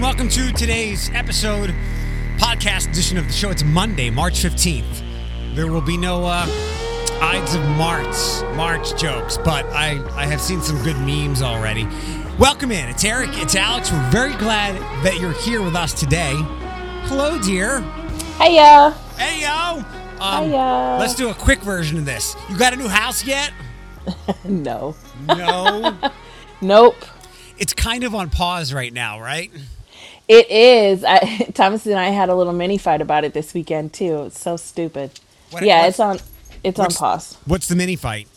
and welcome to today's episode, podcast edition of the show. It's Monday, March 15th. There will be no uh, Ides of March, March jokes, but I, I have seen some good memes already. Welcome in. It's Eric, it's Alex. We're very glad that you're here with us today. Hello, dear. Hey ya. Hey, yo. Um, Hiya. Let's do a quick version of this. You got a new house yet? No. No. Nope. it's kind of on pause right now, right? It is. I, Thomas and I had a little mini fight about it this weekend too. It's so stupid. What- yeah, it's on. It's on pause. What's the mini fight?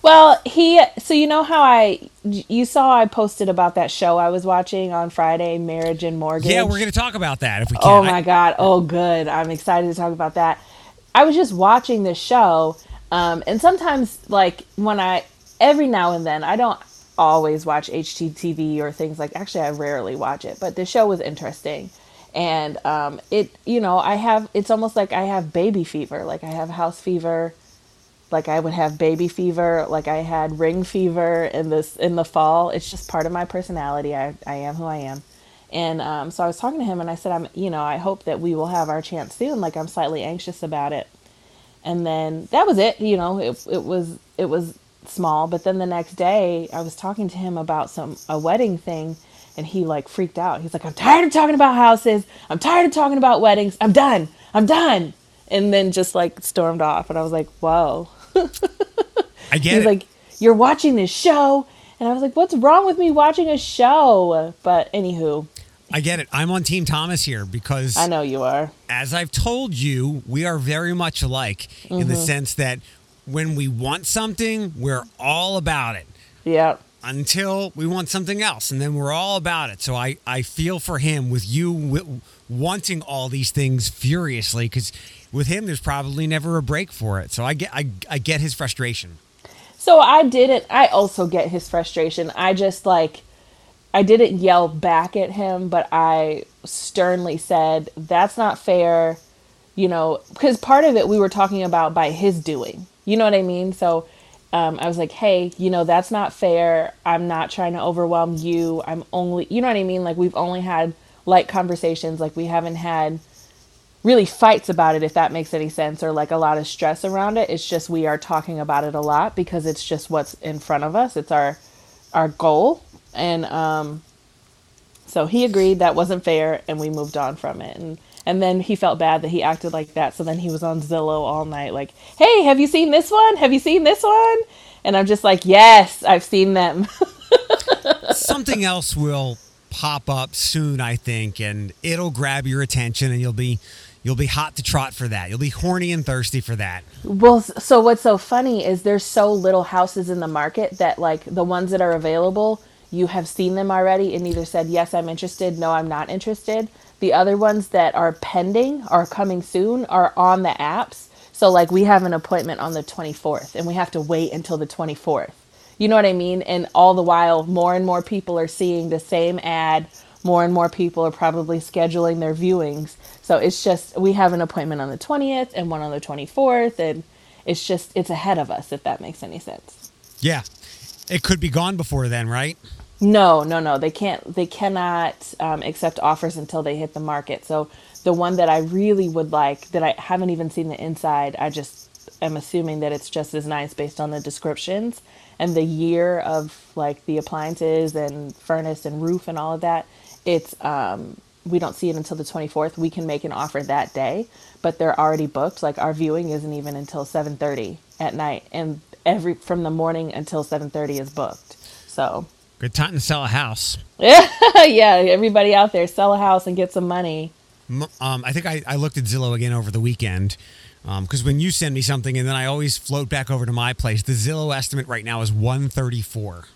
Well, he. So you know how I. You saw I posted about that show I was watching on Friday, Marriage and Mortgage. Yeah, we're going to talk about that if we can. Oh I- my god! Oh, good. I'm excited to talk about that. I was just watching this show, um, and sometimes, like when I, every now and then, I don't always watch HGTV or things like. Actually, I rarely watch it, but the show was interesting, and um, it, you know, I have. It's almost like I have baby fever. Like I have house fever. Like I would have baby fever. Like I had ring fever in this in the fall. It's just part of my personality. I I am who I am. And um, so I was talking to him and I said, I'm, you know, I hope that we will have our chance soon. Like I'm slightly anxious about it. And then that was it. You know, it, it was, it was small. But then the next day I was talking to him about some, a wedding thing and he like freaked out. He's like, I'm tired of talking about houses. I'm tired of talking about weddings. I'm done. I'm done. And then just like stormed off. And I was like, whoa. I get He's it. like, you're watching this show. And I was like, what's wrong with me watching a show? But anywho, I get it. I'm on Team Thomas here because, I know you are. as I've told you, we are very much alike in Mm-hmm. the sense that when we want something, we're all about it Yeah. until we want something else, and then we're all about it. So I, I feel for him with you w- wanting all these things furiously because with him, there's probably never a break for it. So I get, I, I get his frustration. So I didn't. I also get his frustration. I just like, I didn't yell back at him, but I sternly said, "That's not fair." You know, because part of it we were talking about by his doing. You know what I mean? So um, I was like, "Hey, you know, that's not fair. I'm not trying to overwhelm you. I'm only, you know what I mean? Like we've only had light conversations. Like we haven't had." really fights about it if that makes any sense or like a lot of stress around it it's just we are talking about it a lot because it's just what's in front of us it's our our goal and um so he agreed that wasn't fair and we moved on from it and and then he felt bad that he acted like that so then he was on zillow all night like hey have you seen this one have you seen this one and i'm just like yes i've seen them something else will pop up soon, I think, and it'll grab your attention, and you'll be you'll be hot to trot for that. You'll be horny and thirsty for that. Well, so what's so funny is there's so little houses in the market that like the ones that are available, you have seen them already and either said yes, I'm interested, no, I'm not interested. The other ones that are pending are coming soon are on the apps. So like we have an appointment on the 24th and we have to wait until the 24th. You know what I mean? And all the while more and more people are seeing the same ad, more and more people are probably scheduling their viewings. So it's just we have an appointment on the 20th and one on the 24th and it's just it's ahead of us if that makes any sense. Yeah, it could be gone before then, right? No, no, no. They can't. They cannot um, accept offers until they hit the market. So the one that I really would like, that I haven't even seen the inside, I just am assuming that it's just as nice based on the descriptions and the year of like the appliances and furnace and roof and all of that. It's um, we don't see it until the 24th. We can make an offer that day, but they're already booked. Like our viewing isn't even until 7:30 at night, and every from the morning until 7:30 is booked. So Good time to sell a house. yeah, everybody out there, sell a house and get some money. Um, I think I, I looked at Zillow again over the weekend because when you send me something and then I always float back over to my place, the Zillow estimate right now is one thirty four.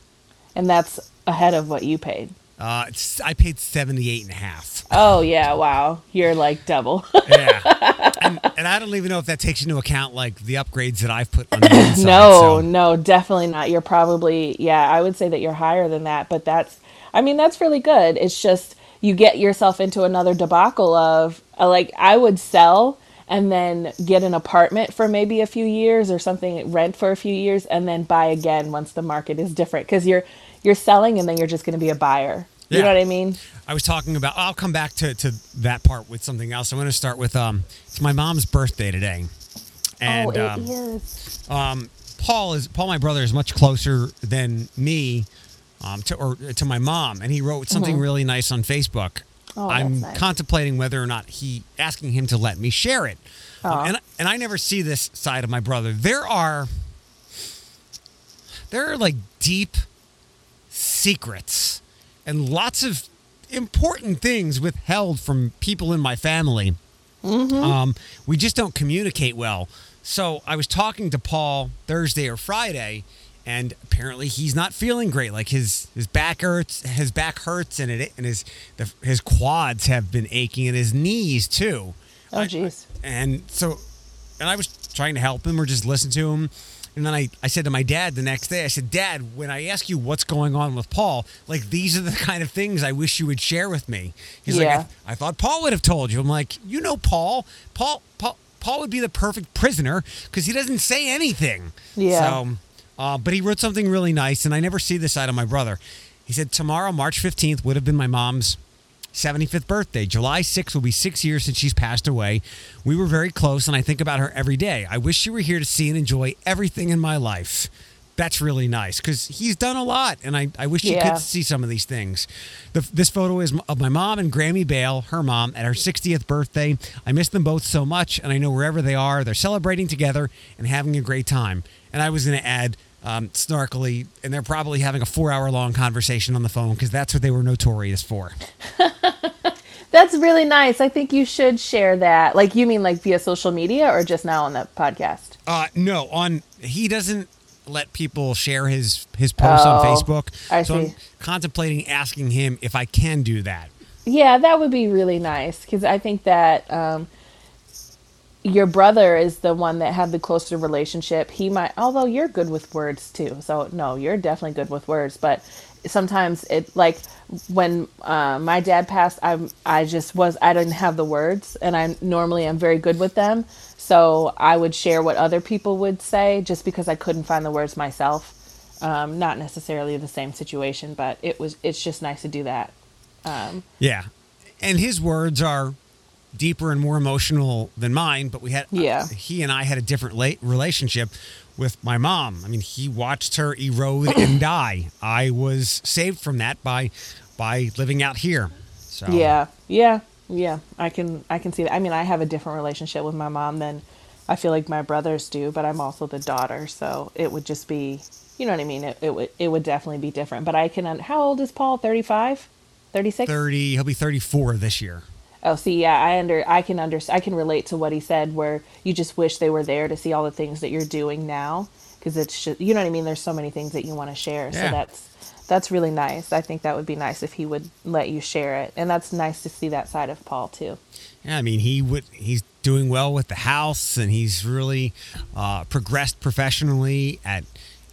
And that's ahead of what you paid. Uh, I paid seventy eight and a half. Oh, yeah, wow. You're like double. Yeah, and, and I don't even know if that takes into account like the upgrades that I've put on the inside. no, so- no, definitely not. You're probably, yeah, I would say that you're higher than that, but that's, I mean, that's really good. It's just you get yourself into another debacle of, uh, like, I would sell and then get an apartment for maybe a few years or something, rent for a few years, and then buy again once the market is different. Because you're, you're selling and then you're just going to be a buyer You know what I mean? I was talking about. I'll come back to, to that part with something else. I'm going to start with um. It's my mom's birthday today, and oh, it um, is. um, Paul is Paul. My brother is much closer than me, um, to or to my mom, and he wrote something really nice on Facebook. Mm-hmm. Oh, I'm nice. contemplating whether or not he asking him to let me share it, Um, and and I never see this side of my brother. There are there are like deep secrets and lots of important things withheld from people in my family. Um, we just don't communicate well. So I was talking to Paul Thursday or Friday, and apparently he's not feeling great. Like his his back hurts, his back hurts, and it and his the, his quads have been aching, and his knees too. Oh, jeez. and so, and I was trying to help him or just listen to him. And then I, I said to my dad the next day, I said, Dad, when I ask you what's going on with Paul, like these are the kind of things I wish you would share with me. He's Yeah. like, I, I thought Paul would have told you. I'm like, you know, Paul, Paul, Paul, Paul would be the perfect prisoner because he doesn't say anything. Yeah. So, uh, but he wrote something really nice, and I never see this side of my brother. He said, Tomorrow, March 15th, would have been my mom's 75th birthday. July 6th will be six years since she's passed away. We were very close, and I think about her every day. I wish she were here to see and enjoy everything in my life. That's really nice because he's done a lot, and I, I wish you Yeah. could see some of these things. The, this photo is of my mom and Grammy Bale, her mom, at her 60th birthday. I miss them both so much, and I know wherever they are, they're celebrating together and having a great time. And I was going to add, um, snarkily, and they're probably having a four hour long conversation on the phone because that's what they were notorious for. That's really nice. I think you should share that. Like, you mean like via social media or just now on the podcast? Uh, no, on he doesn't let people share his his posts on Oh, Facebook. I so I'm see. contemplating asking him if I can do that. Yeah, that would be really nice because I think that um, your brother is the one that had the closer relationship. He might, although you're good with words too. So no, you're definitely good with words. But sometimes it like when uh, my dad passed, I I just was I didn't have the words, and I normally am very good with them. So I would share what other people would say just because I couldn't find the words myself. Um, not necessarily the same situation, but it was. It's just nice to do that. Um, Yeah, and his words are deeper and more emotional than mine. But we had Yeah. he and I had a different late relationship with my mom. I mean, he watched her erode and die. I was saved from that by by living out here. So Yeah, yeah, yeah. I can I can see that. I mean, I have a different relationship with my mom than I feel like my brothers do, but I'm also the daughter, so it would just be, you know what I mean. It, it would it would definitely be different. But I can. How old is Paul? 35? 36? thirty. He'll be thirty four this year. Oh, see, yeah, I under I can under I can relate to what he said, where you just wish they were there to see all the things that you're doing now, because it's just you know what I mean. There's so many things that you want to share, Yeah. so that's that's really nice. I think that would be nice if he would let you share it, and that's nice to see that side of Paul too. Yeah, I mean, he would. He's doing well with the house, and he's really uh, progressed professionally at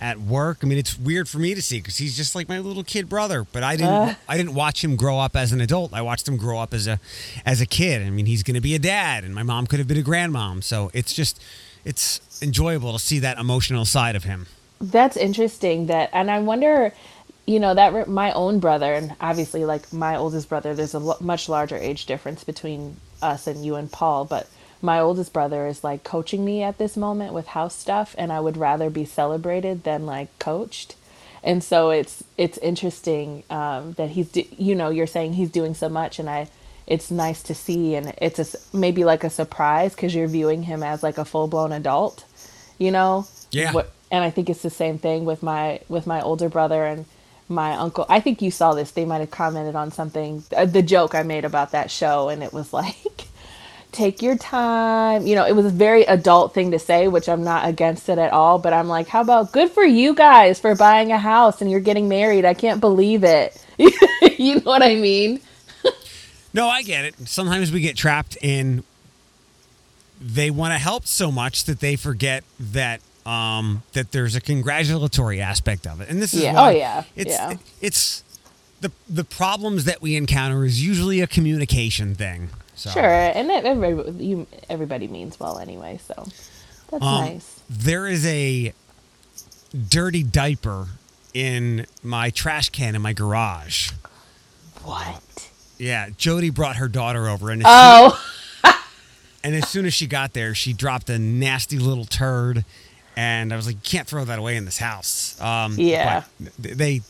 at work. I mean, it's weird for me to see because he's just like my little kid brother. But I didn't. Uh. I didn't watch him grow up as an adult. I watched him grow up as a as a kid. I mean, he's going to be a dad, and my mom could have been a grandmom. So it's just it's enjoyable to see that emotional side of him. That's interesting. That, and I wonder, you know, that my own brother, and obviously, like my oldest brother, there's a much larger age difference between us and you and Paul. But my oldest brother is like coaching me at this moment with house stuff, and I would rather be celebrated than like coached. And so it's it's interesting um, that he's, do- you know, you're saying he's doing so much, and I. It's nice to see, and it's a, maybe like a surprise because you're viewing him as like a full blown adult, you know. Yeah. What, and I think it's the same thing with my with my older brother and my uncle. I think you saw this. They might have commented on something, uh, the joke I made about that show, and it was like, "Take your time." You know, it was a very adult thing to say, which I'm not against it at all. But I'm like, how about good for you guys for buying a house and you're getting married? I can't believe it. you know what I mean? No, I get it. Sometimes we get trapped in they want to help so much that they forget that um, that there's a congratulatory aspect of it. And this is Yeah. why Oh, yeah. it's Yeah. it's the the problems that we encounter is usually a communication thing. So Sure, and it, everybody, you, everybody means well anyway, so that's um, nice. there is a dirty diaper in my trash can in my garage. What? Yeah, Jody brought her daughter over, and as, Oh, soon, and as soon as she got there, she dropped a nasty little turd, and I was like, "You can't throw that away in this house." Um, Yeah. they,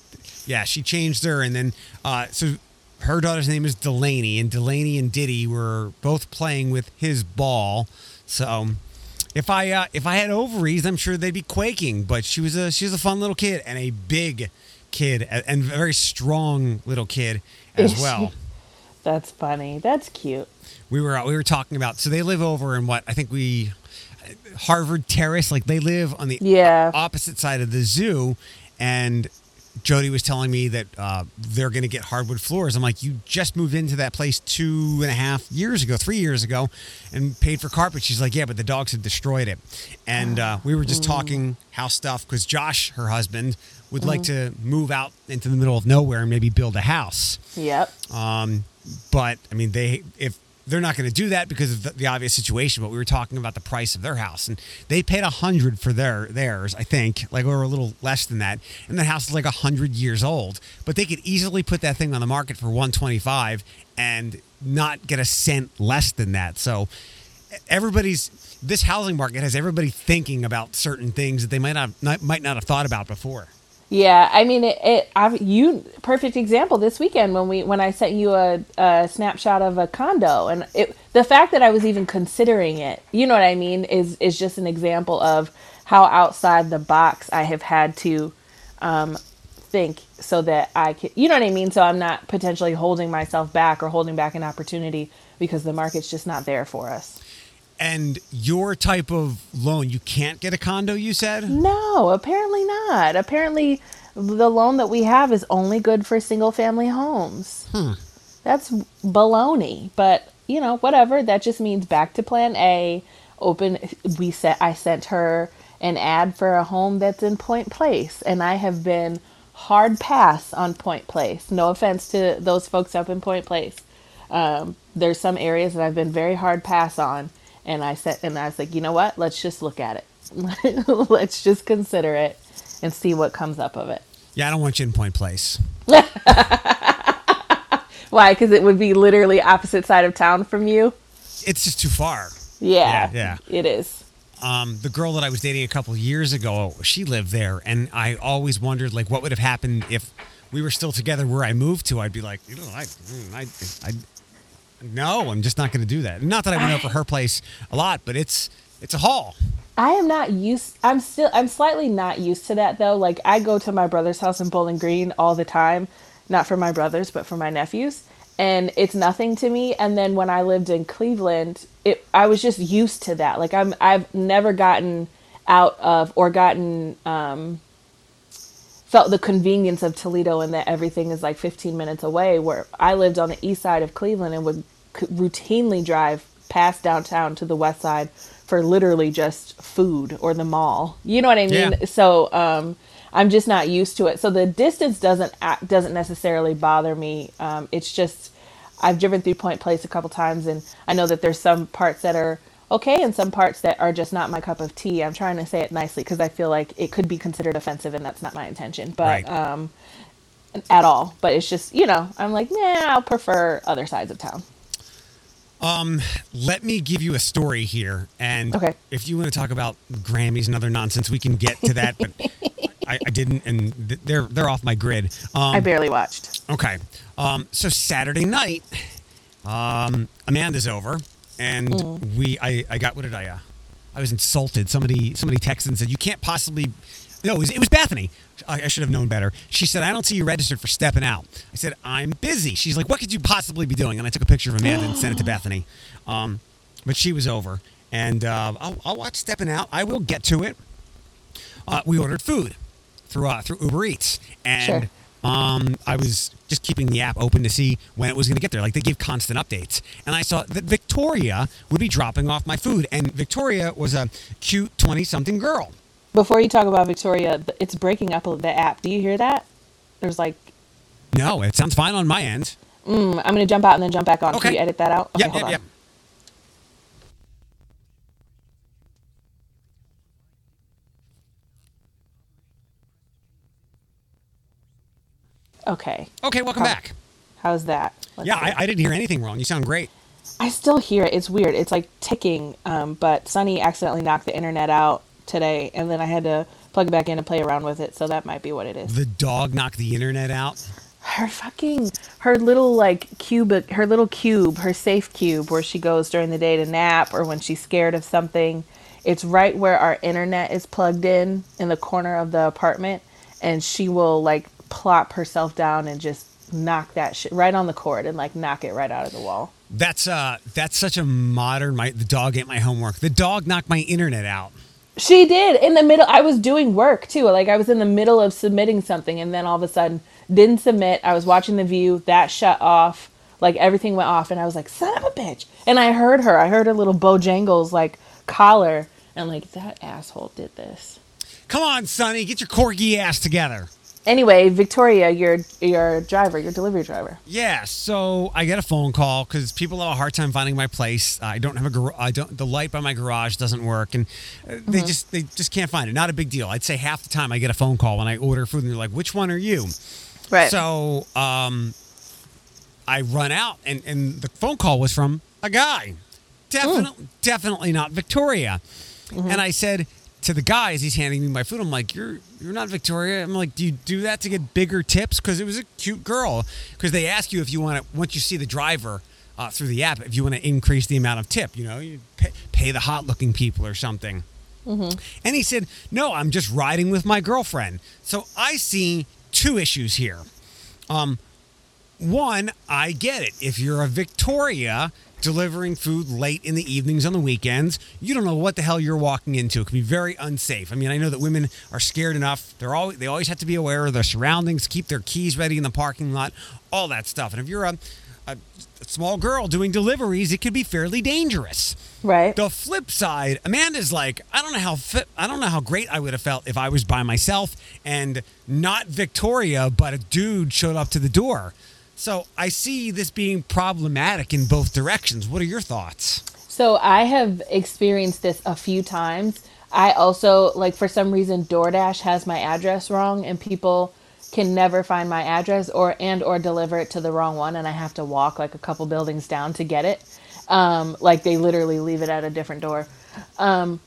yeah, she changed her, and then uh, so her daughter's name is Delaney, and Delaney and Diddy were both playing with his ball. So if I uh, if I had ovaries, I'm sure they'd be quaking. But she was a she was a fun little kid and a big kid and a very strong little kid Is as she? well. that's funny. That's cute. We were uh, we were talking about so they live over in what I think we Harvard Terrace like they live on the Yeah. opposite side of the zoo and Jody was telling me that uh, they're going to get hardwood floors. I'm like, you just moved into that place two and a half years ago, three years ago, and paid for carpet. She's like, yeah, but the dogs had destroyed it. And uh, we were just talking house stuff because Josh, her husband, would like to move out into the middle of nowhere and maybe build a house. Yep. Um, but I mean, they if they're not going to do that because of the, the obvious situation. But we were talking about the price of their house, and they paid a hundred for their theirs, I think, like or a little less than that. And the house is like a hundred years old, but they could easily put that thing on the market for one twenty five and not get a cent less than that. So everybody's this housing market has everybody thinking about certain things that they might not, might not have thought about before. Yeah, I mean, it. it I've, you perfect example this weekend when we when I sent you a, a snapshot of a condo, and it the fact that I was even considering it, you know what I mean, is is just an example of how outside the box I have had to um, think so that I can, you know what I mean. So I'm not potentially holding myself back or holding back an opportunity because the market's just not there for us. And your type of loan, you can't get a condo. You said. No, apparently not. Apparently, the loan that we have is only good for single family homes. That's baloney. But, you know, whatever. That just means back to plan A. Open we set I sent her an ad for a home that's in Point Place and I have been hard pass on Point Place. No offense to those folks up in Point Place. Um, there's some areas that I've been very hard pass on and I said and I was like, "You know what? Let's just look at it. Let's just consider it and see what comes up of it." Yeah, I don't want you in Point Place. Why? Cuz it would be literally opposite side of town from you. It's just too far. Yeah. Yeah, It is. Um, the girl that I was dating a couple years ago, she lived there, and I always wondered like what would have happened if we were still together where I moved to. I'd be like, you know, I, I, I no, I'm just not going to do that. Not that I went over her place a lot, but it's it's a haul. I am not used. I'm still. I'm slightly not used to that though. Like I go to my brother's house in Bowling Green all the time, not for my brothers, but for my nephews, and it's nothing to me. And then when I lived in Cleveland, it I was just used to that. Like I'm. I've never gotten out of or gotten um, felt the convenience of Toledo and that everything is like 15 minutes away. Where I lived on the east side of Cleveland and would c- routinely drive past downtown to the west side for literally just food or the mall. You know what I mean? Yeah. So um, I'm just not used to it. So the distance doesn't act, doesn't necessarily bother me. Um, it's just I've driven through Point Place a couple times, and I know that there's some parts that are okay and some parts that are just not my cup of tea. I'm trying to say it nicely because I feel like it could be considered offensive, and that's not my intention. But Right. um, at all. But it's just you know I'm like, nah, I'll prefer other sides of town. Um, let me give you a story here, and Okay. if you want to talk about Grammys and other nonsense, we can get to that. but I, I didn't, and they're they're off my grid. Um, I barely watched. Okay. Um, so Saturday night, um, Amanda's over, and we I, I got what did I uh, I was insulted. Somebody somebody texted and said you can't possibly. No, it was, it was Bethany. I, I should have known better. She said, I don't see you registered for stepping out. I said, I'm busy. She's like, What could you possibly be doing? And I took a picture of Amanda and sent it to Bethany. Um, but she was over. And uh, I'll, I'll watch Stepping Out. I will get to it. Uh, we ordered food through uh, through Uber Eats, and Sure. Um, I was just keeping the app open to see when it was going to get there. Like they give constant updates, and I saw that Victoria would be dropping off my food, and Victoria was a cute twenty-something girl. Before you talk about Victoria, it's breaking up the app. Do you hear that? There's like, No, it sounds fine on my end. mm, I'm gonna jump out and then jump back on. Okay. Can you edit that out? Okay, yep, hold yep, on. yep. Okay. Okay, welcome Prob- back. How's that? Let's Yeah. I, I didn't hear anything wrong. You sound great. I still hear it. It's weird. It's like ticking. Um, but Sunny accidentally knocked the internet out today, and then I had to plug it back in and play around with it. So that might be what it is. The dog knocked the internet out. Her fucking her little like cube, her little cube, her safe cube, where she goes during the day to nap or when she's scared of something. It's right where our internet is plugged in in the corner of the apartment, and she will like plop herself down and just knock that shit right on the cord and like knock it right out of the wall. That's uh that's such a modern my the dog ate my homework. The dog knocked my internet out. She did in the middle. I was doing work too. Like I was in the middle of submitting something, and then all of a sudden didn't submit. I was watching the view that shut off. Like everything went off, and I was like, "Son of a bitch!" And I heard her. I heard her little Bojangles like collar, and like that asshole did this. Come on, Sunny, get your corgi ass together. Anyway, Victoria, your your driver, your delivery driver. Yeah, so I get a phone call because people have a hard time finding my place. I don't have a gar- I don't the light by my garage doesn't work, and uh, they just they just can't find it. Not a big deal. I'd say half the time I get a phone call when I order food, and they're like, "Which one are you?" Right. So um, I run out, and and the phone call was from a guy, definitely definitely not Victoria, and I said. To the guy as he's handing me my food, I'm like, "You're you're not Victoria." I'm like, "Do you do that to get bigger tips?" Because it was a cute girl. Because they ask you if you want to once you see the driver uh, through the app, if you want to increase the amount of tip, you know, you pay, pay the hot looking people or something. And he said, No, I'm just riding with my girlfriend. So I see two issues here. Um, one, I get it. If you're a Victoria delivering food late in the evenings on the weekends, you don't know what the hell you're walking into. It can be very unsafe. I mean, I know that women are scared enough. They're always they always have to be aware of their surroundings, keep their keys ready in the parking lot, all that stuff. And if you're a, a, small girl doing deliveries, it could be fairly dangerous. right. The flip side, Amanda's like, I don't know how fit, I don't know how great I would have felt if I was by myself and not Victoria, but a dude showed up to the door. So I see this being problematic in both directions. What are your thoughts? So I have experienced this a few times. I also like for some reason DoorDash has my address wrong and people can never find my address or and or deliver it to the wrong one and I have to walk like a couple buildings down to get it. Um like they literally leave it at a different door. Um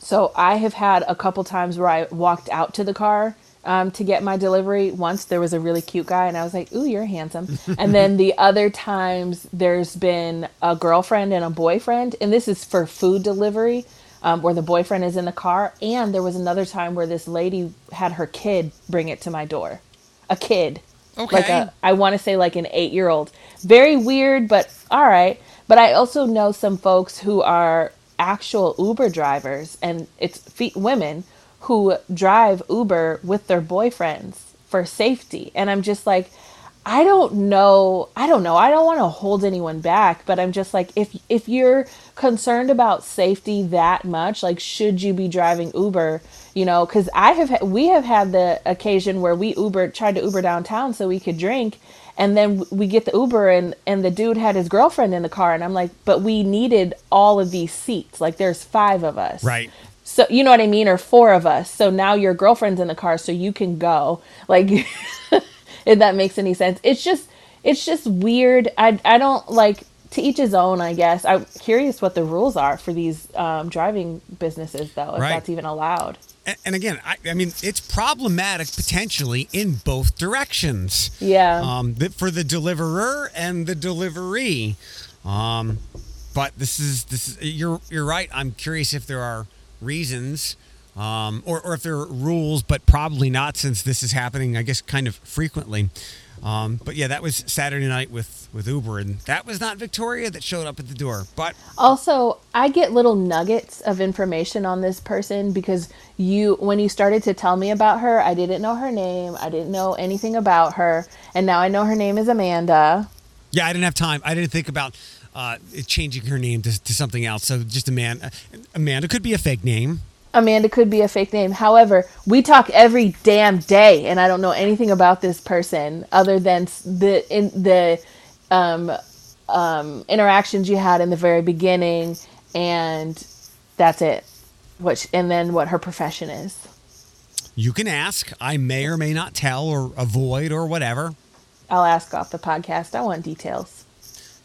so I have had a couple times where I walked out to the car um, to get my delivery. Once there was a really cute guy, and I was like, "Ooh, you're handsome." and then the other times, there's been a girlfriend and a boyfriend, and this is for food delivery, um, where the boyfriend is in the car. And there was another time where this lady had her kid bring it to my door, a kid, like Okay. a I want to say like an eight year old. Very weird, but all right. But I also know some folks who are actual Uber drivers, and it's fe- women who drive Uber with their boyfriends for safety. And I'm just like, I don't know. I don't know. I don't want to hold anyone back, but I'm just like, if if you're concerned about safety that much, like, should you be driving Uber? You know, because I have we have had the occasion where we Uber tried to Uber downtown so we could drink, and then we get the Uber and and the dude had his girlfriend in the car, and I'm like, but we needed all of these seats. Like, there's five of us, Right. So you know what I mean, or four of us. So now your girlfriend's in the car, so you can go. Like, if that makes any sense. It's just, it's just weird. I, I don't like to each his own. I guess I'm curious what the rules are for these um, driving businesses, though, if Right. that's even allowed. And, and again, I, I mean, it's problematic potentially in both directions. Yeah. Um, for the deliverer and the delivery. Um, but this is this is you're you're right. I'm curious if there are reasons. Um, or, or if there are rules, but probably not since this is happening, I guess, kind of frequently. Um, but yeah, that was Saturday night with, with Uber, and that was not Victoria that showed up at the door. But Also, I get little nuggets of information on this person because you, when you started to tell me about her, I didn't know her name. I didn't know anything about her. And now I know her name is Amanda. Yeah, I didn't have time. I didn't think about uh, changing her name to, to something else. So just Amanda. Amanda could be a fake name. Amanda could be a fake name. However, we talk every damn day, and I don't know anything about this person other than the in the um, um, interactions you had in the very beginning, and that's it. Which and then what her profession is. You can ask. I may or may not tell or avoid or whatever. I'll ask off the podcast. I want details.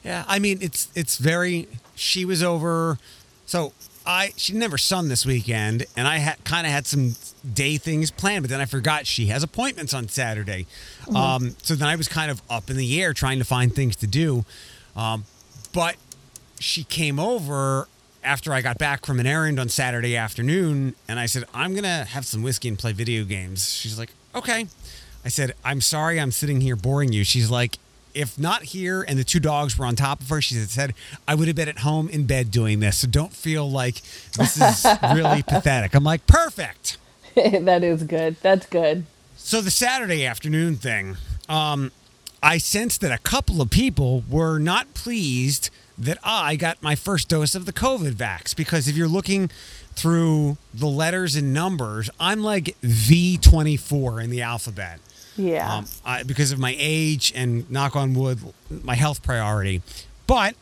Yeah, I mean it's it's very. She was over, so I she never sun this weekend, and I had kind of had some day things planned, but then I forgot she has appointments on Saturday. Um, so then I was kind of up in the air trying to find things to do, um, but she came over after I got back from an errand on Saturday afternoon, and I said I'm gonna have some whiskey and play video games. She's like, okay. I said, I'm sorry, I'm sitting here boring you. She's like, if not here and the two dogs were on top of her, she said, I would have been at home in bed doing this. So don't feel like this is really pathetic. I'm like, perfect. that is good. That's good. So the Saturday afternoon thing, um, I sensed that a couple of people were not pleased that I got my first dose of the COVID vax because if you're looking through the letters and numbers, I'm like V24 in the alphabet. Yeah. um, I, because of my age and knock on wood, my health priority. But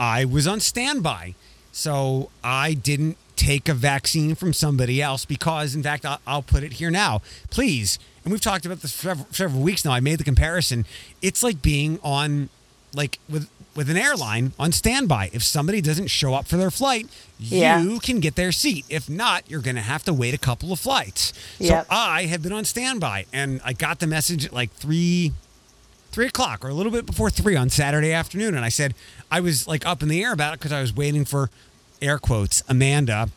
I was on standby, so I didn't take a vaccine from somebody else because, in fact, I'll, I'll put it here now, please. And we've talked about this for several, several weeks now. I made the comparison. It's like being on, like with with an airline on standby. If somebody doesn't show up for their flight, Yeah. you can get their seat. If not, you're going to have to wait a couple of flights. Yep. So I have been on standby, and I got the message at like three, three o'clock or a little bit before three on Saturday afternoon, and I said I was like up in the air about it because I was waiting for air quotes Amanda,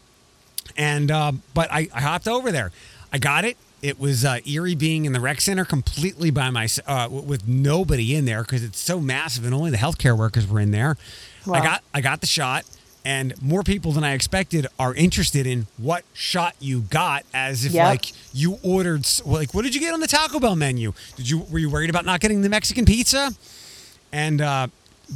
and uh, but I, I hopped over there. I got it. It was uh, eerie being in the rec center completely by myself, uh, with nobody in there because it's so massive and only the healthcare workers were in there. I got I got the shot, and more people than I expected are interested in what shot you got, as if Yep. like you ordered. Like, what did you get on the Taco Bell menu? Did you were you worried about not getting the Mexican pizza? And uh,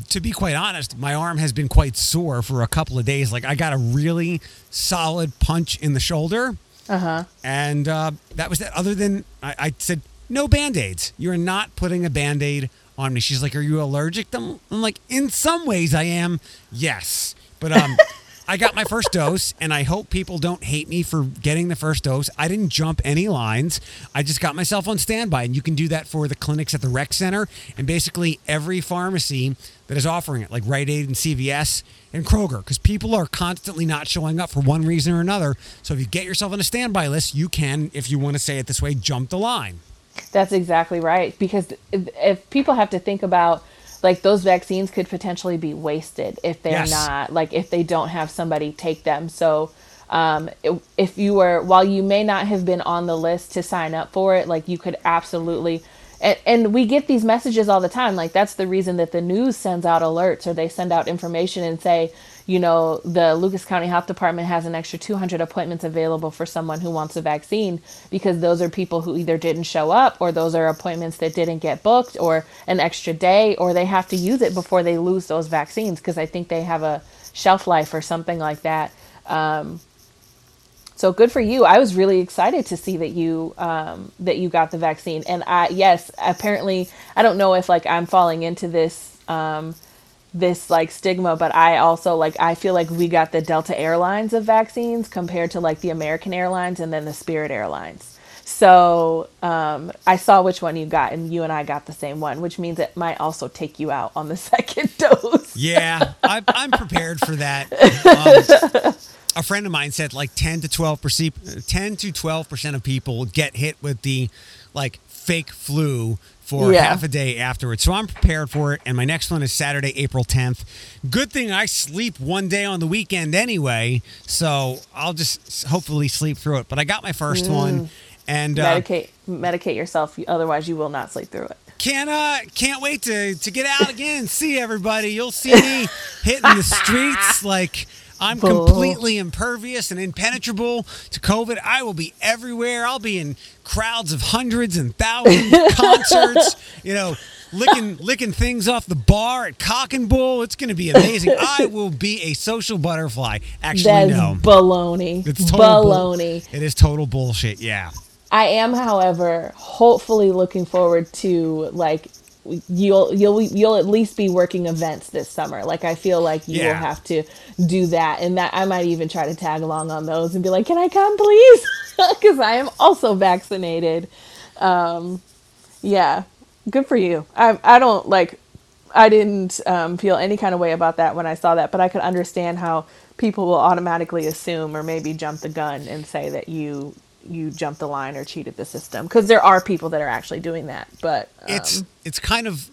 to be quite honest, my arm has been quite sore for a couple of days. Like I got a really solid punch in the shoulder, Uh huh. and uh, that was that. Other than I, I said, no band aids. You're not putting a band aid on me. She's like, are you allergic? I'm, I'm like, in some ways I am. Yes, but um. I got my first dose, and I hope people don't hate me for getting the first dose. I didn't jump any lines. I just got myself on standby, and you can do that for the clinics at the rec center and basically every pharmacy that is offering it, like Rite Aid and CVS and Kroger, because people are constantly not showing up for one reason or another. So if you get yourself on a standby list, you can, if you want to say it this way, jump the line. That's exactly right. Because if, if people have to think about, like, those vaccines could potentially be wasted if they're Yes. not, like, if they don't have somebody take them. So, um, if you were, while you may not have been on the list to sign up for it, like, you could absolutely. And, and we get these messages all the time. Like, that's the reason that the news sends out alerts or they send out information and say, you know, the Lucas County Health Department has an extra 200 appointments available for someone who wants a vaccine because those are people who either didn't show up or those are appointments that didn't get booked or an extra day or they have to use it before they lose those vaccines because I think they have a shelf life or something like that. Um, so good for you. I was really excited to see that you um, that you got the vaccine. And I yes, apparently I don't know if like I'm falling into this um, this like stigma, but I also like I feel like we got the Delta Airlines of vaccines compared to like the American Airlines and then the Spirit Airlines. So um, I saw which one you got, and you and I got the same one, which means it might also take you out on the second dose. Yeah, I, I'm prepared for that. Um, a friend of mine said like 10 to 12 percent, 10 to 12 percent of people get hit with the like fake flu for Yeah. half a day afterwards. So I'm prepared for it. And my next one is Saturday, April 10th. Good thing I sleep one day on the weekend anyway, so I'll just hopefully sleep through it. But I got my first one, and uh, medicate medicate yourself, otherwise you will not sleep through it. can't uh can't wait to to get out again and see everybody. You'll see me hitting the streets like I'm Bull. completely impervious and impenetrable to COVID. I will be everywhere. I'll be in crowds of hundreds and thousands, concerts, you know, licking licking things off the bar at Cock and Bull. It's going to be amazing. I will be a social butterfly. Actually, That's no. baloney. It's total bull- baloney. It is total bullshit. Yeah. I am, however, hopefully looking forward to like you'll you'll you'll at least be working events this summer. Like I feel like you Yeah. will have to do that, and that I might even try to tag along on those and be like, "Can I come, please?" Because I am also vaccinated. Um, yeah, good for you. I I don't like I didn't um, feel any kind of way about that when I saw that, but I could understand how people will automatically assume or maybe jump the gun and say that you you jumped the line or cheated the system because there are people that are actually doing that. But um, it's it's kind of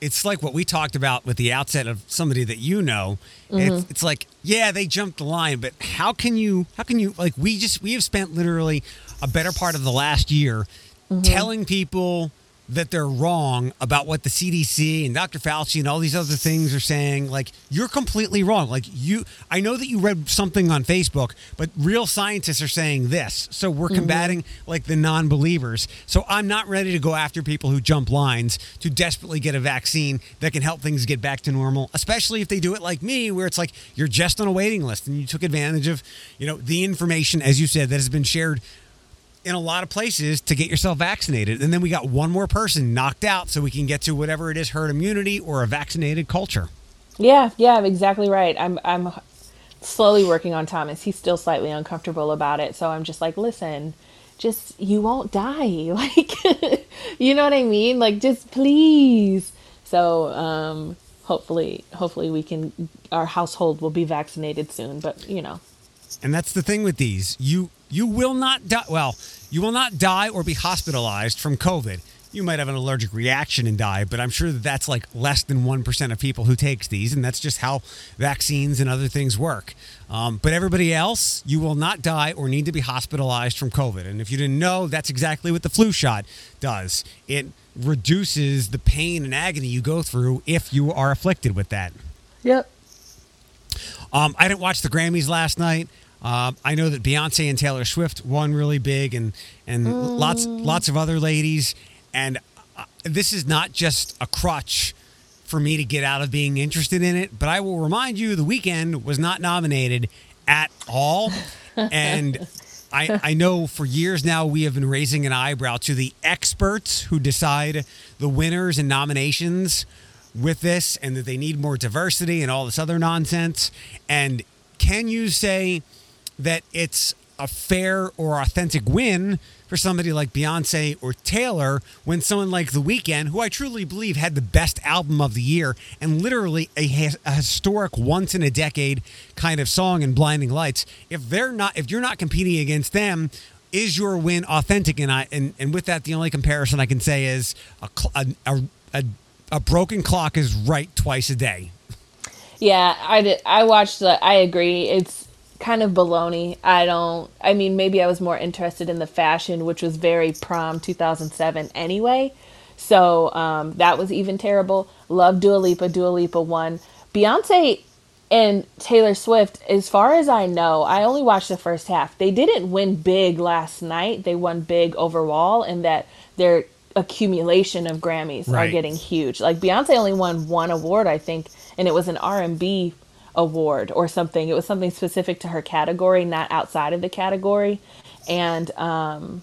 it's like what we talked about with the outset of somebody that you know. Mm-hmm. It's, it's like yeah, they jumped the line, but how can you how can you like we just we have spent literally a better part of the last year Mm-hmm. telling people that they're wrong about what the CDC and Dr. Fauci and all these other things are saying. Like, you're completely wrong. Like, you, I know that you read something on Facebook, but real scientists are saying this. So we're mm-hmm. combating like the non believers. So I'm not ready to go after people who jump lines to desperately get a vaccine that can help things get back to normal, especially if they do it like me, where it's like you're just on a waiting list and you took advantage of, you know, the information, as you said, that has been shared in a lot of places to get yourself vaccinated. And then we got one more person knocked out so we can get to whatever it is herd immunity or a vaccinated culture. yeah, yeah, exactly right. I'm I'm slowly working on Thomas. He's still slightly uncomfortable about it, so I'm just like, listen, just you won't die. Like, you know what I mean? Like, just please. So, um, hopefully, hopefully we can. Our household will be vaccinated soon. But you know, And that's the thing with these. You you will not die well, you will not die or be hospitalized from COVID. You might have an allergic reaction and die, but I'm sure that that's like less than 1% of people who takes these, and that's just how vaccines and other things work. Um, but everybody else, you will not die or need to be hospitalized from COVID. And if you didn't know, that's exactly what the flu shot does. It reduces the pain and agony you go through if you are afflicted with that. yep. Um, I didn't watch the Grammys last night. Um, I know that Beyonce and Taylor Swift won really big, and and lots lots of other ladies. And uh, this is not just a crutch for me to get out of being interested in it. But I will remind you, The Weeknd was not nominated at all, and. I, I know for years now we have been raising an eyebrow to the experts who decide the winners and nominations with this and that they need more diversity and all this other nonsense. And can you say that it's a fair or authentic win for somebody like Beyonce or Taylor when someone like The Weeknd, who I truly believe had the best album of the year and literally a, a historic once in a decade kind of song in Blinding Lights, if they're not if you're not competing against them, is your win authentic? And I and, and with that, the only comparison I can say is a a, a, a broken clock is right twice a day. Yeah, I did. I watched the. I agree. It's kind of baloney. I don't. I mean, maybe I was more interested in the fashion, which was very prom 2007 anyway. So um, that was even terrible. Love Dua Lipa. Dua Lipa won. Beyonce and Taylor Swift, as far as I know, I only watched the first half. They didn't win big last night. They won big overall, in that their accumulation of Grammys are getting huge. Like Beyonce only won one award, I think, and it was an R and B award or something. It was something specific to her category, not outside of the category. And um,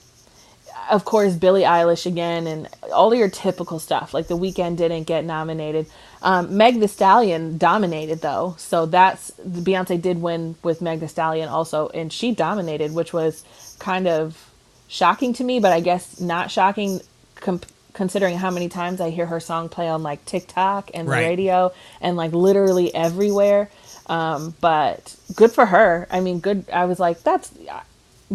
of course, Billie Eilish again, and all your typical stuff. Like the Weeknd didn't get nominated. Um, Meg Thee Stallion dominated though, so that's Beyonce did win with Meg Thee Stallion also, and she dominated, which was kind of shocking to me, but I guess not shocking com- considering how many times I hear her song play on like TikTok and the Right. radio and like literally everywhere. Um, but good for her. I mean, good. I was like, that's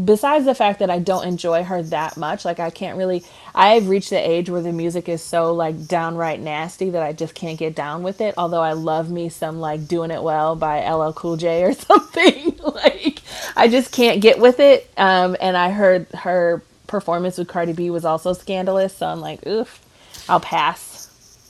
besides the fact that I don't enjoy her that much, like I can't really I've reached the age where the music is so like downright nasty that I just can't get down with it. Although I love me some like Doing It Well by LL Cool J or something. like I just can't get with it. Um and I heard her performance with Cardi B was also scandalous, so I'm like, oof, I'll pass.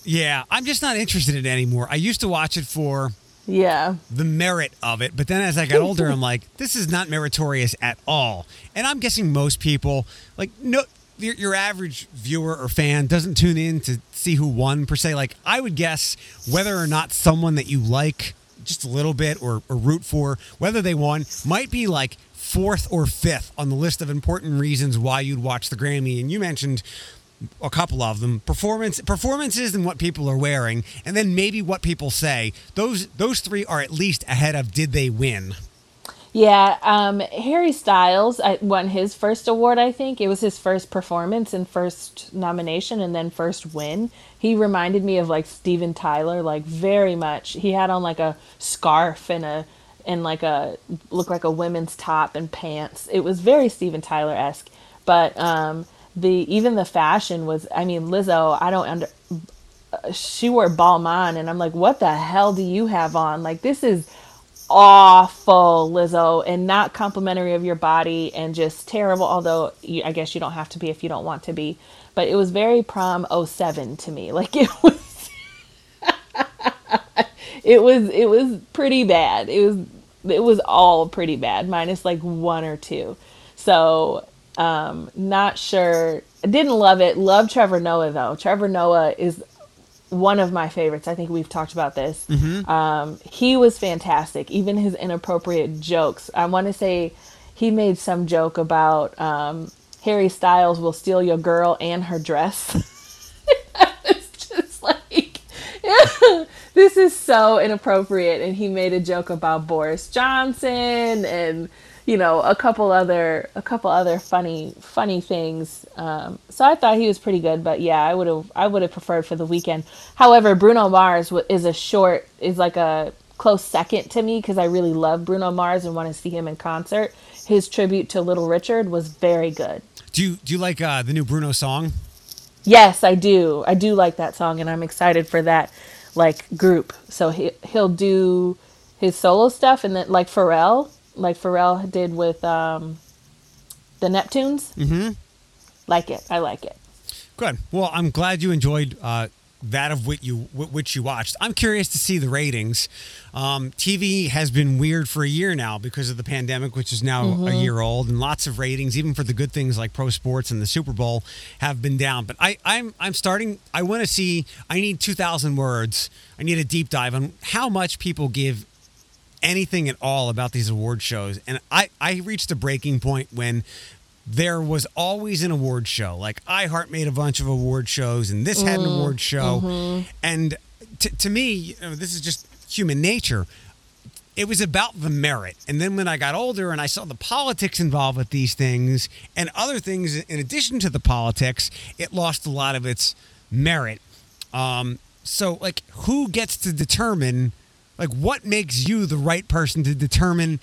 Yeah, I'm just not interested in it anymore. I used to watch it for Yeah. the merit of it. But then as I got older, I'm like, this is not meritorious at all. And I'm guessing most people, like, no, your, your average viewer or fan doesn't tune in to see who won per se. Like, I would guess whether or not someone that you like just a little bit or, or root for, whether they won, might be like fourth or fifth on the list of important reasons why you'd watch the Grammy. And you mentioned a couple of them performance performances and what people are wearing and then maybe what people say those those three are at least ahead of did they win Yeah, um, Harry Styles won his first award. I think it was his first performance and first nomination, and then first win. He reminded me of like Steven Tyler, like very much. He had on like a scarf and a and like a looked like a women's top and pants. It was very Steven Tyler esque, but um, the even the fashion was. I mean, Lizzo. I don't under. She wore Balmain, and I'm like, what the hell do you have on? Like this is awful, Lizzo, and not complimentary of your body and just terrible. Although you, I guess you don't have to be if you don't want to be, but it was very prom 07 to me. Like it was, it was, it was pretty bad. It was, it was all pretty bad, minus like one or two. So, um, not sure. I didn't love it. Love Trevor Noah though. Trevor Noah is one of my favorites. I think we've talked about this. Mm-hmm. Um, he was fantastic. Even his inappropriate jokes. I want to say he made some joke about um, Harry Styles will steal your girl and her dress. it's just like, this is so inappropriate. And he made a joke about Boris Johnson and you know a couple other a couple other funny funny things. Um, so i thought he was pretty good but yeah i would have i would have preferred for the Weeknd. However bruno mars is a short is like a close second to me because i really love bruno mars and want to see him in concert. His tribute to little richard was very good. Do you do you like uh, the new bruno song? Yes i do. I do like that song and i'm excited for that like group. So he, he'll do his solo stuff and then like pharrell like Pharrell did with um, the Neptunes. Mm-hmm. Like it. I like it. Good. Well, I'm glad you enjoyed uh, that of what you which you watched. I'm curious to see the ratings. Um, TV has been weird for a year now because of the pandemic, which is now mm-hmm. a year old, and lots of ratings, even for the good things like pro sports and the Super Bowl, have been down. But I, I'm I'm starting. I want to see. I need 2,000 words. I need a deep dive on how much people give anything at all about these award shows. And I, I reached a breaking point when there was always an award show. Like iHeart made a bunch of award shows, and this had an mm, award show. Mm-hmm. And t- to me, you know, this is just human nature. It was about the merit. And then when I got older and I saw the politics involved with these things and other things in addition to the politics, it lost a lot of its merit. Um, so, like, who gets to determine like, what makes you the right person to determine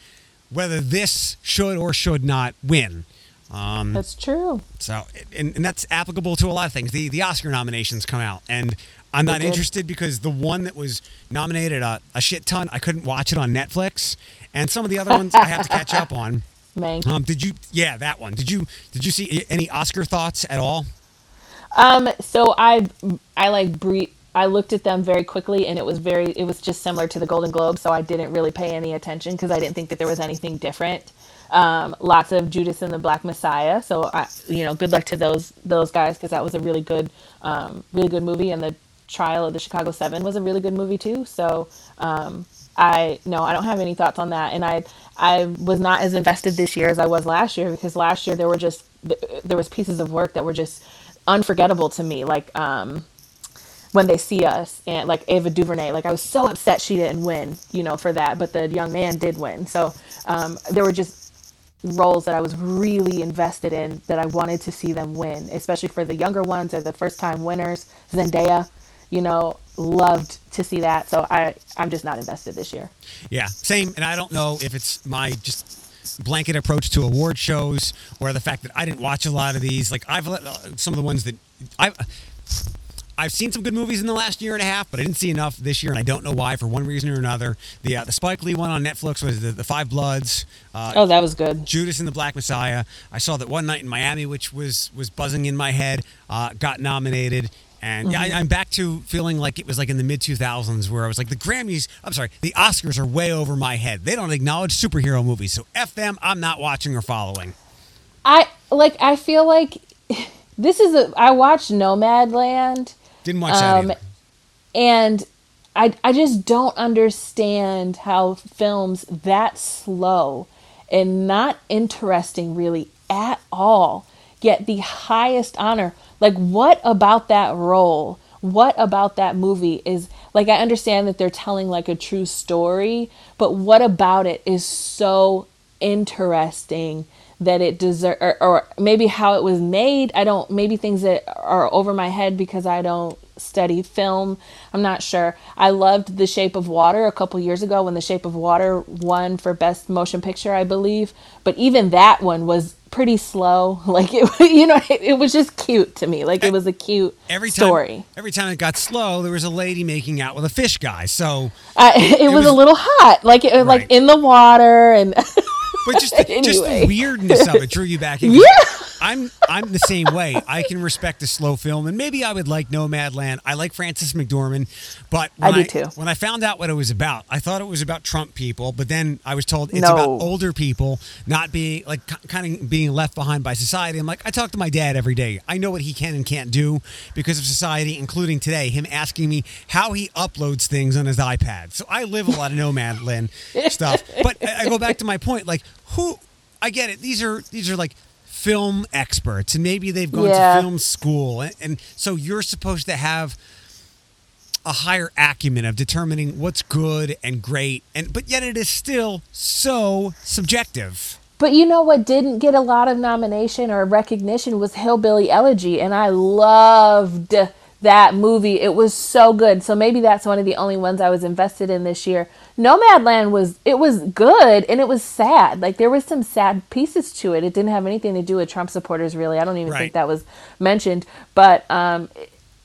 whether this should or should not win? Um, that's true. So, and, and that's applicable to a lot of things. The the Oscar nominations come out, and I'm not interested because the one that was nominated a, a shit ton, I couldn't watch it on Netflix, and some of the other ones I have to catch up on. Um, did you? Yeah, that one. Did you? Did you see any Oscar thoughts at all? Um. So I I like brief I looked at them very quickly and it was very it was just similar to the Golden Globe, so I didn't really pay any attention because I didn't think that there was anything different. Um, lots of Judas and the Black Messiah, so I, you know, good luck to those those guys because that was a really good, um, really good movie, and the Trial of the Chicago Seven was a really good movie too. So um, I no, I don't have any thoughts on that, and I I was not as invested this year as I was last year because last year there were just there was pieces of work that were just unforgettable to me, like um, when they see us and like Ava DuVernay like I was so upset she didn't win you know for that but the young man did win. So um, there were just roles that I was really invested in that I wanted to see them win especially for the younger ones or the first time winners. Zendaya you know loved to see that. So I I'm just not invested this year. Yeah same. And I don't know if it's my just blanket approach to award shows or the fact that I didn't watch a lot of these. Like I've let uh, some of the ones that I I've seen some good movies in the last year and a half, but I didn't see enough this year, and I don't know why for one reason or another. The uh, the Spike Lee one on Netflix was the, the Five Bloods. Uh, oh, that was good. Judas and the Black Messiah. I saw that one night in Miami, which was was buzzing in my head. Uh, got nominated. And mm-hmm. yeah, I, am back to feeling like it was like in the mid 2000s where I was like, the Grammys, I'm sorry, the Oscars are way over my head. They don't acknowledge superhero movies. So F them, I'm not watching or following. I like, I feel like this is a, I watched Nomadland didn't watch that um, And I I just don't understand how films that slow and not interesting really at all get the highest honor. Like what about that role? What about that movie is like I understand that they're telling like a true story, but what about it is so interesting that it deserve or, or maybe how it was made i don't maybe things that are over my head because i don't study film i'm not sure. I loved the shape of water a couple years ago when the shape of water won for best motion picture i believe. But even that one was pretty slow. Like it you know it, it was just cute to me. Like it was a cute Every time, story. every time it got slow, there was a lady making out with a fish guy. So, I, it, was, was- a little hot. Like it, Right. like in the water and but just the, just the weirdness of it drew you back. in. Yeah. I'm I'm the same way. I can respect a slow film, and maybe I would like Nomadland. I like Frances McDormand, but when I do too. When I found out what it was about, I thought it was about Trump people, but then I was told it's No. about older people not being like kind of being left behind by society. I'm like, I talk to my dad every day. I know what he can and can't do because of society, including today, him asking me how he uploads things on his iPad. So I live a lot of Nomadland stuff. But I I go back to my point, like who I get it. These are these are like film experts and maybe they've gone Yeah. to film school and, and so you're supposed to have a higher acumen of determining what's good and great and but yet it is still so subjective But you know what didn't get a lot of nomination or recognition was Hillbilly Elegy, and I loved that movie. It was so good. So maybe that's one of the only ones I was invested in this year. Nomadland was it was good and it was sad. Like there was some sad pieces to it. It didn't have anything to do with Trump supporters really. I don't even Right. think that was mentioned. But um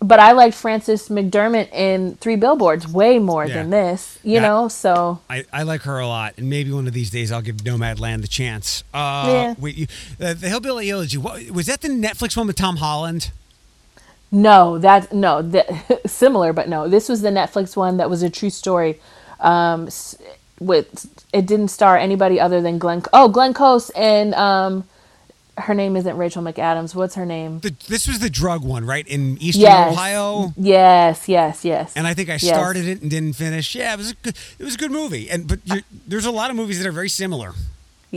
but I liked Frances McDormand in Three Billboards way more Yeah. than this, you Yeah. know? So I, I like her a lot, and maybe one of these days I'll give Nomadland the chance. Uh, Yeah. wait, you, uh, the Hillbilly Elegy, what, was that the Netflix one with Tom Holland? No, that no, that, similar, but no. This was the Netflix one that was a true story. Um, with it didn't star anybody other than Glenn. Oh, Glenn Close and um, her name isn't Rachel McAdams. What's her name? The, this was the drug one, right in Eastern yes, Ohio. Yes, yes, yes. And I think I Yes. started it and didn't finish. Yeah, it was a good, it was a good movie. And but you're, there's a lot of movies that are very similar.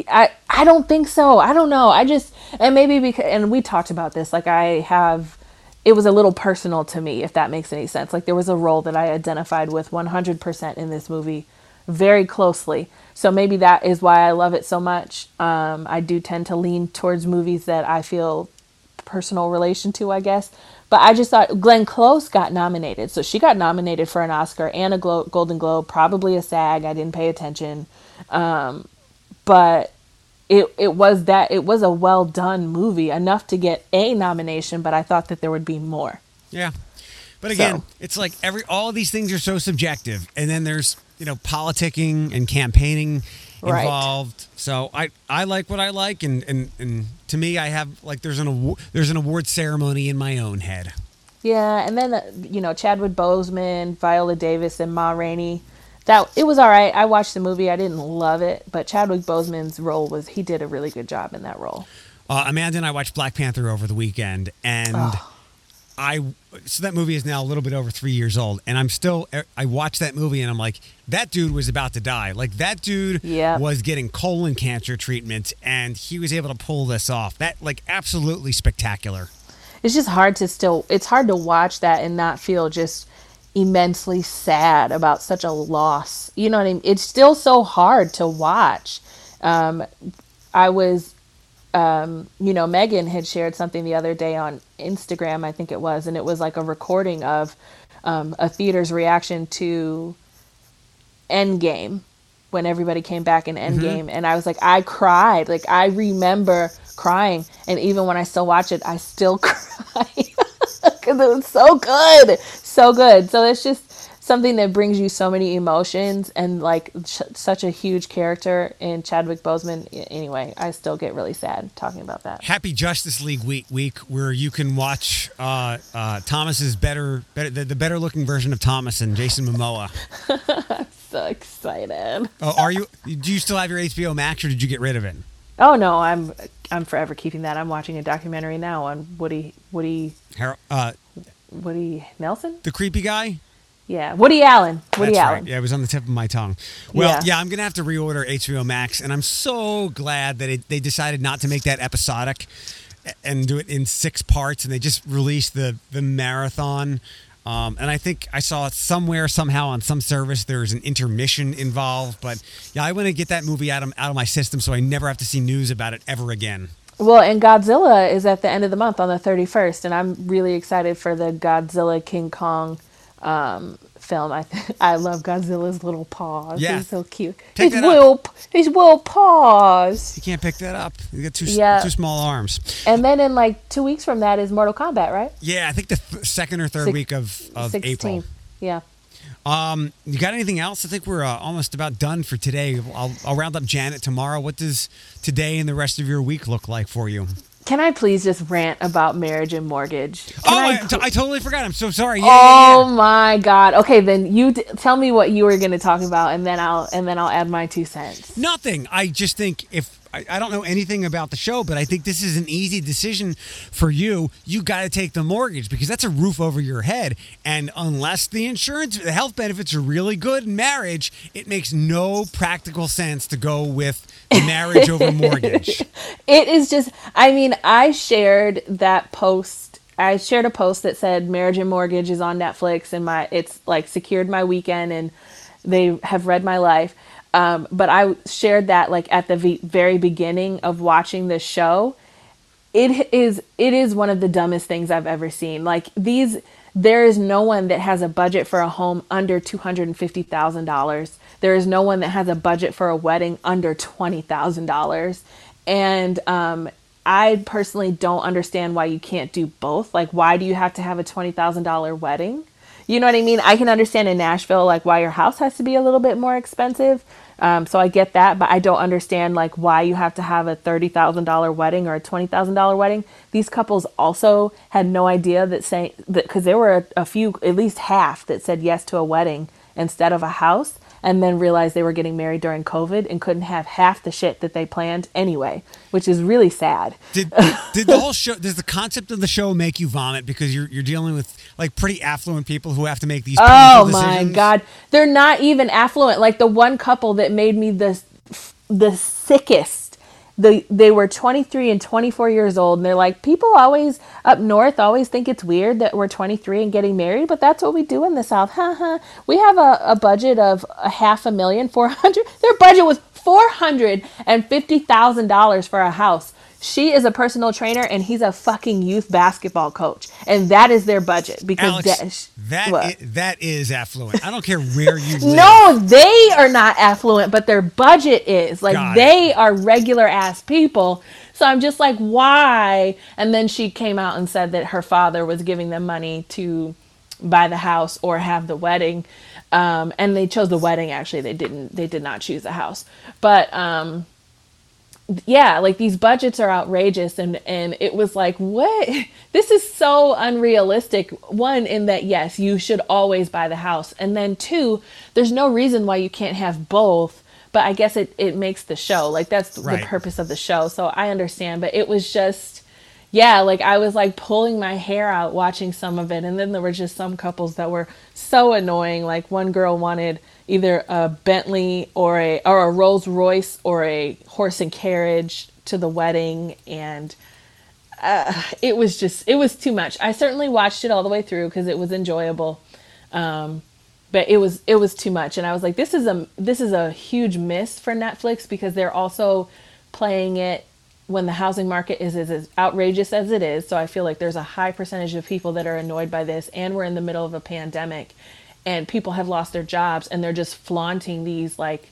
I I don't think so. I don't know. I just and maybe because and we talked about this. Like I have, it was a little personal to me, if that makes any sense. Like there was a role that I identified with 100% in this movie, very closely. So maybe that is why I love it so much. Um, I do tend to lean towards movies that I feel personal relation to, I guess. But I just thought Glenn Close got nominated. So she got nominated for an Oscar and a Glo- Golden Globe, probably a SAG. I didn't pay attention. Um, but it it was that it was a well done movie enough to get a nomination, but I thought that there would be more. Yeah. But again, So- it's like every all of these things are so subjective, and then there's you know politicking and campaigning Right. involved. So I I like what I like, and and and to me, I have like there's an award there's an award ceremony in my own head. Yeah, and then uh, you know Chadwick Boseman, Viola Davis, and Ma Rainey. That it was all right. I watched the movie. I didn't love it, but Chadwick Boseman's role was he did a really good job in that role. Uh, Amanda and I watched Black Panther over the weekend, and I so that movie is now a little bit over three years old, and I'm still I watched that movie and I'm like, that dude was about to die. Like that dude Yep. was getting colon cancer treatment, and he was able to pull this off. That like absolutely spectacular. It's just hard to still. It's hard to watch that and not feel just immensely sad about such a loss. You know what I mean? It's still so hard to watch. Um, I was um, you know, Megan had shared something the other day on Instagram, I think it was, and it was like a recording of um, a theater's reaction to Endgame when everybody came back in Endgame, and I was like, I cried, like I remember crying, and even when I still watch it, I still cry because it was so good, so good. So it's just something that brings you so many emotions and like ch- such a huge character in Chadwick Boseman. Anyway, I still get really sad talking about that. Happy Justice League week, week where you can watch uh, uh, Thomas's better, better the, the better looking version of Thomas and Jason Momoa. So excited. Oh, are you? Do you still have your HBO Max, or did you get rid of it? Oh no, I'm I'm forever keeping that. I'm watching a documentary now on Woody Woody Har- Uh, Woody Nelson. the creepy guy. Yeah, Woody Allen. Woody That's Allen. right. Yeah, it was on the tip of my tongue. Well, yeah, Yeah. I'm gonna have to reorder HBO Max, and I'm so glad that it, they decided not to make that episodic and do it in six parts, and they just released the the marathon. Um, and I think I saw it somewhere, somehow on some service. There's an intermission involved, but yeah, I want to get that movie out of out of my system so I never have to see news about it ever again. Well, and Godzilla is at the end of the month on the 31st, and I'm really excited for the Godzilla King Kong um, film. I I love Godzilla's little paws. Yeah. He's so cute. Pick his that up. little his little paws. You can't pick that up. You got two Yeah. two small arms. And then in like two weeks from that is Mortal Kombat, right? Yeah, I think the th- second or third Six- week of of 16. April. Yeah. Um, you got anything else? I think we're uh, almost about done for today. I'll, I'll round up Janet tomorrow. What does today and the rest of your week look like for you? Can I please just rant about marriage and mortgage? Can oh, I I, pl- I totally forgot. I'm so sorry. Yeah, oh yeah, yeah. my god. Okay, then you d- tell me what you were going to talk about, and then I'll and then I'll add my two cents. Nothing. I just think if I, I don't know anything about the show, but I think this is an easy decision for you. You got to take the mortgage because that's a roof over your head. And unless the insurance, the health benefits are really good in marriage, it makes no practical sense to go with marriage over mortgage. It is just. I mean, I shared that post. I shared a post that said marriage and mortgage is on Netflix, and my it's like secured my weekend, and they have read my life. Um, but I shared that like at the v- very beginning of watching this show. It is it is one of the dumbest things I've ever seen. Like these, there is no one that has a budget for a home under two hundred and fifty thousand dollars. There is no one that has a budget for a wedding under twenty thousand dollars. And um, I personally don't understand why you can't do both. Like, why do you have to have a twenty thousand dollar wedding? You know what I mean? I can understand in Nashville, like why your house has to be a little bit more expensive. Um, so I get that, but I don't understand like why you have to have a thirty thousand dollar wedding or a twenty thousand dollar wedding. These couples also had no idea that saying that because there were a, a few, at least half, that said yes to a wedding instead of a house, and then realized they were getting married during COVID and couldn't have half the shit that they planned anyway, which is really sad. Did did the whole show? Does the concept of the show make you vomit because you're you're dealing with like pretty affluent people who have to make these? Oh my god, they're not even affluent. Like the one couple that made me the the sickest. The they were 23 and 24 years old and they're like people always up north always think it's weird that we're 23 and getting married, but that's what we do in the south. We have a, a budget of a half a million, 400. Their budget was $450,000 for a house. She is a personal trainer and he's a fucking youth basketball coach. And that is their budget because Alex, that, that what? i- that is affluent. I don't care where you live. No, they are not affluent, but their budget is. Like Got it. they are regular ass people. So I'm just like, why? And then she came out and said that her father was giving them money to buy the house or have the wedding. Um, and they chose the wedding actually. They didn't they did not choose the house. But um yeah like these budgets are outrageous and and it was like what? This is so unrealistic. One in that yes you should always buy the house. And then two there's no reason why you can't have both but i guess it it makes the show. Like that's Right. the purpose of the show. So i understand but it was just yeah like i was like pulling my hair out watching some of it and then there were just some couples that were so annoying. Like one girl wanted either a bentley or a or a rolls royce or a horse and carriage to the wedding and uh, it was just it was too much. I certainly watched it all the way through because it was enjoyable um, but it was it was too much and i was like this is a this is a huge miss for netflix because they're also playing it when the housing market is, is as outrageous as it is so i feel like there's a high percentage of people that are annoyed by this and we're in the middle of a pandemic and people have lost their jobs and they're just flaunting these like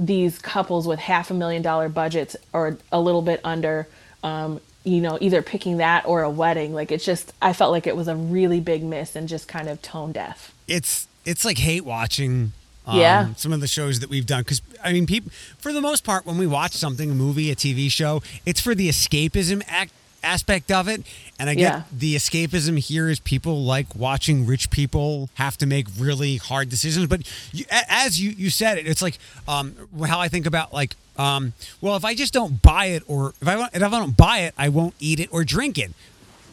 these couples with half a million dollar budgets or a little bit under um, you know either picking that or a wedding like it's just i felt like it was a really big miss and just kind of tone deaf It's it's like hate watching. Um, Yeah. Some of the shows that we've done because I mean, people for the most part, when we watch something, a movie, a TV show, it's for the escapism act aspect of it. And I get Yeah. the escapism here is people like watching rich people have to make really hard decisions. But you, as you you said it, it's like um, how I think about like um, well, if I just don't buy it, or if I want, if I don't buy it, I won't eat it or drink it.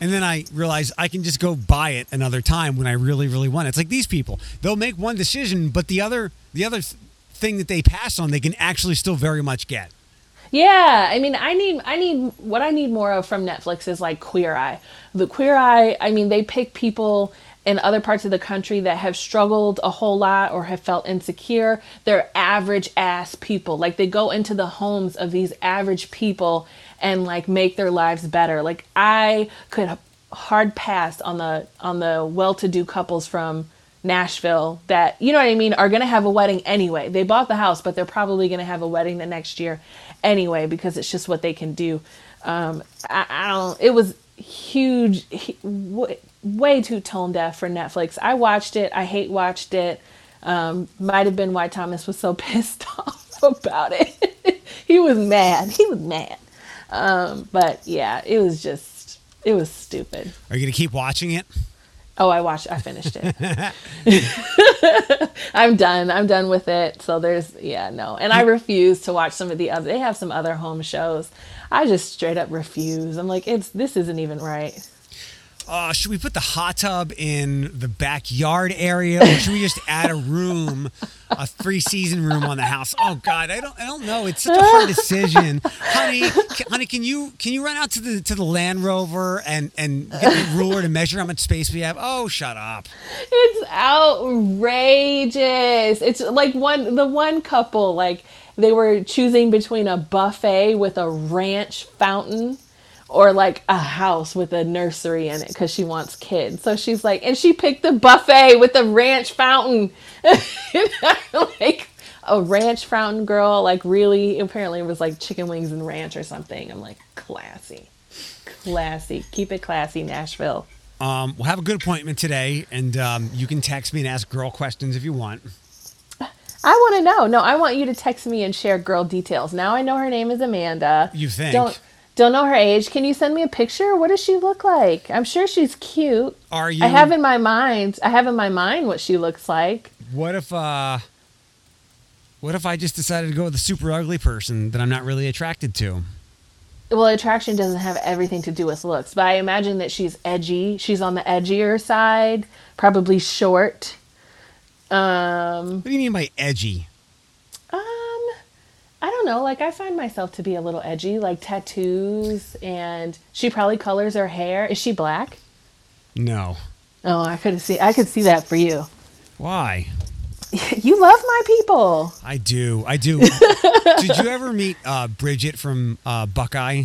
And then I realize I can just go buy it another time when I really, really want it. It's like these people; they'll make one decision, but the other, the other thing that they pass on, they can actually still very much get. Yeah, I mean, I need, I need, what I need more of from Netflix is like Queer Eye. The Queer Eye, I mean, they pick people in other parts of the country that have struggled a whole lot or have felt insecure. They're average ass people. Like they go into the homes of these average people and like make their lives better. Like I could hard pass on the on the well-to-do couples from Nashville that you know what I mean are going to have a wedding anyway. They bought the house, but they're probably going to have a wedding the next year anyway because it's just what they can do. Um, I, I don't. It was huge, way too tone deaf for Netflix. I watched it. I hate watched it. Um, might have been why Thomas was so pissed off about it. he was mad. He was mad. Um, but yeah, it was just it was stupid. Are you gonna keep watching it? Oh, I watched. I finished it. I'm done. I'm done with it. So there's yeah no, and I refuse to watch some of the other. They have some other home shows. I just straight up refuse. I'm like, it's this isn't even right uh, should we put the hot tub in the backyard area, or should we just add a room, a three season room on the house? Oh God, I don't, I don't know. It's such a hard decision, honey. Can, honey, can you can you run out to the to the Land Rover and and get the ruler to measure how much space we have? Oh, shut up. It's outrageous. It's like one the one couple like they were choosing between a buffet with a ranch fountain or like a house with a nursery in it because she wants kids. So she's like, and she picked the buffet with the ranch fountain. like a ranch fountain girl, like really, apparently it was like chicken wings and ranch or something. I'm like, classy, classy. Keep it classy, Nashville. Um, we'll have a good appointment today, and um, you can text me and ask girl questions if you want. I want to know. No, I want you to text me and share girl details. Now I know her name is Amanda. You think? Don't don't know her age. Can you send me a picture? What does she look like? I'm sure she's cute. Are you? I have in my mind. I have in my mind what she looks like. What if uh what if I just decided to go with a super ugly person that I'm not really attracted to? Well, attraction doesn't have everything to do with looks, but I imagine that she's edgy. She's on the edgier side, probably short. Um, what do you mean by edgy? I don't know. Like I find myself to be a little edgy, like tattoos, and she probably colors her hair. Is she black? No. Oh, I could see. I could see that for you. Why? You love my people. I do. I do. Did you ever meet uh, Bridget from uh, Buckeye?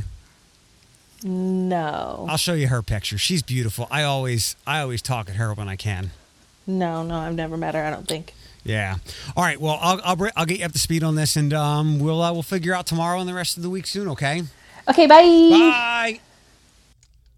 No. I'll show you her picture. She's beautiful. I always, I always talk at her when I can. No, no, I've never met her. I don't think. Yeah. All right. Well, I'll I'll, I'll get you up to speed on this, and um, we'll uh, we'll figure out tomorrow and the rest of the week soon. Okay. Okay. Bye. Bye.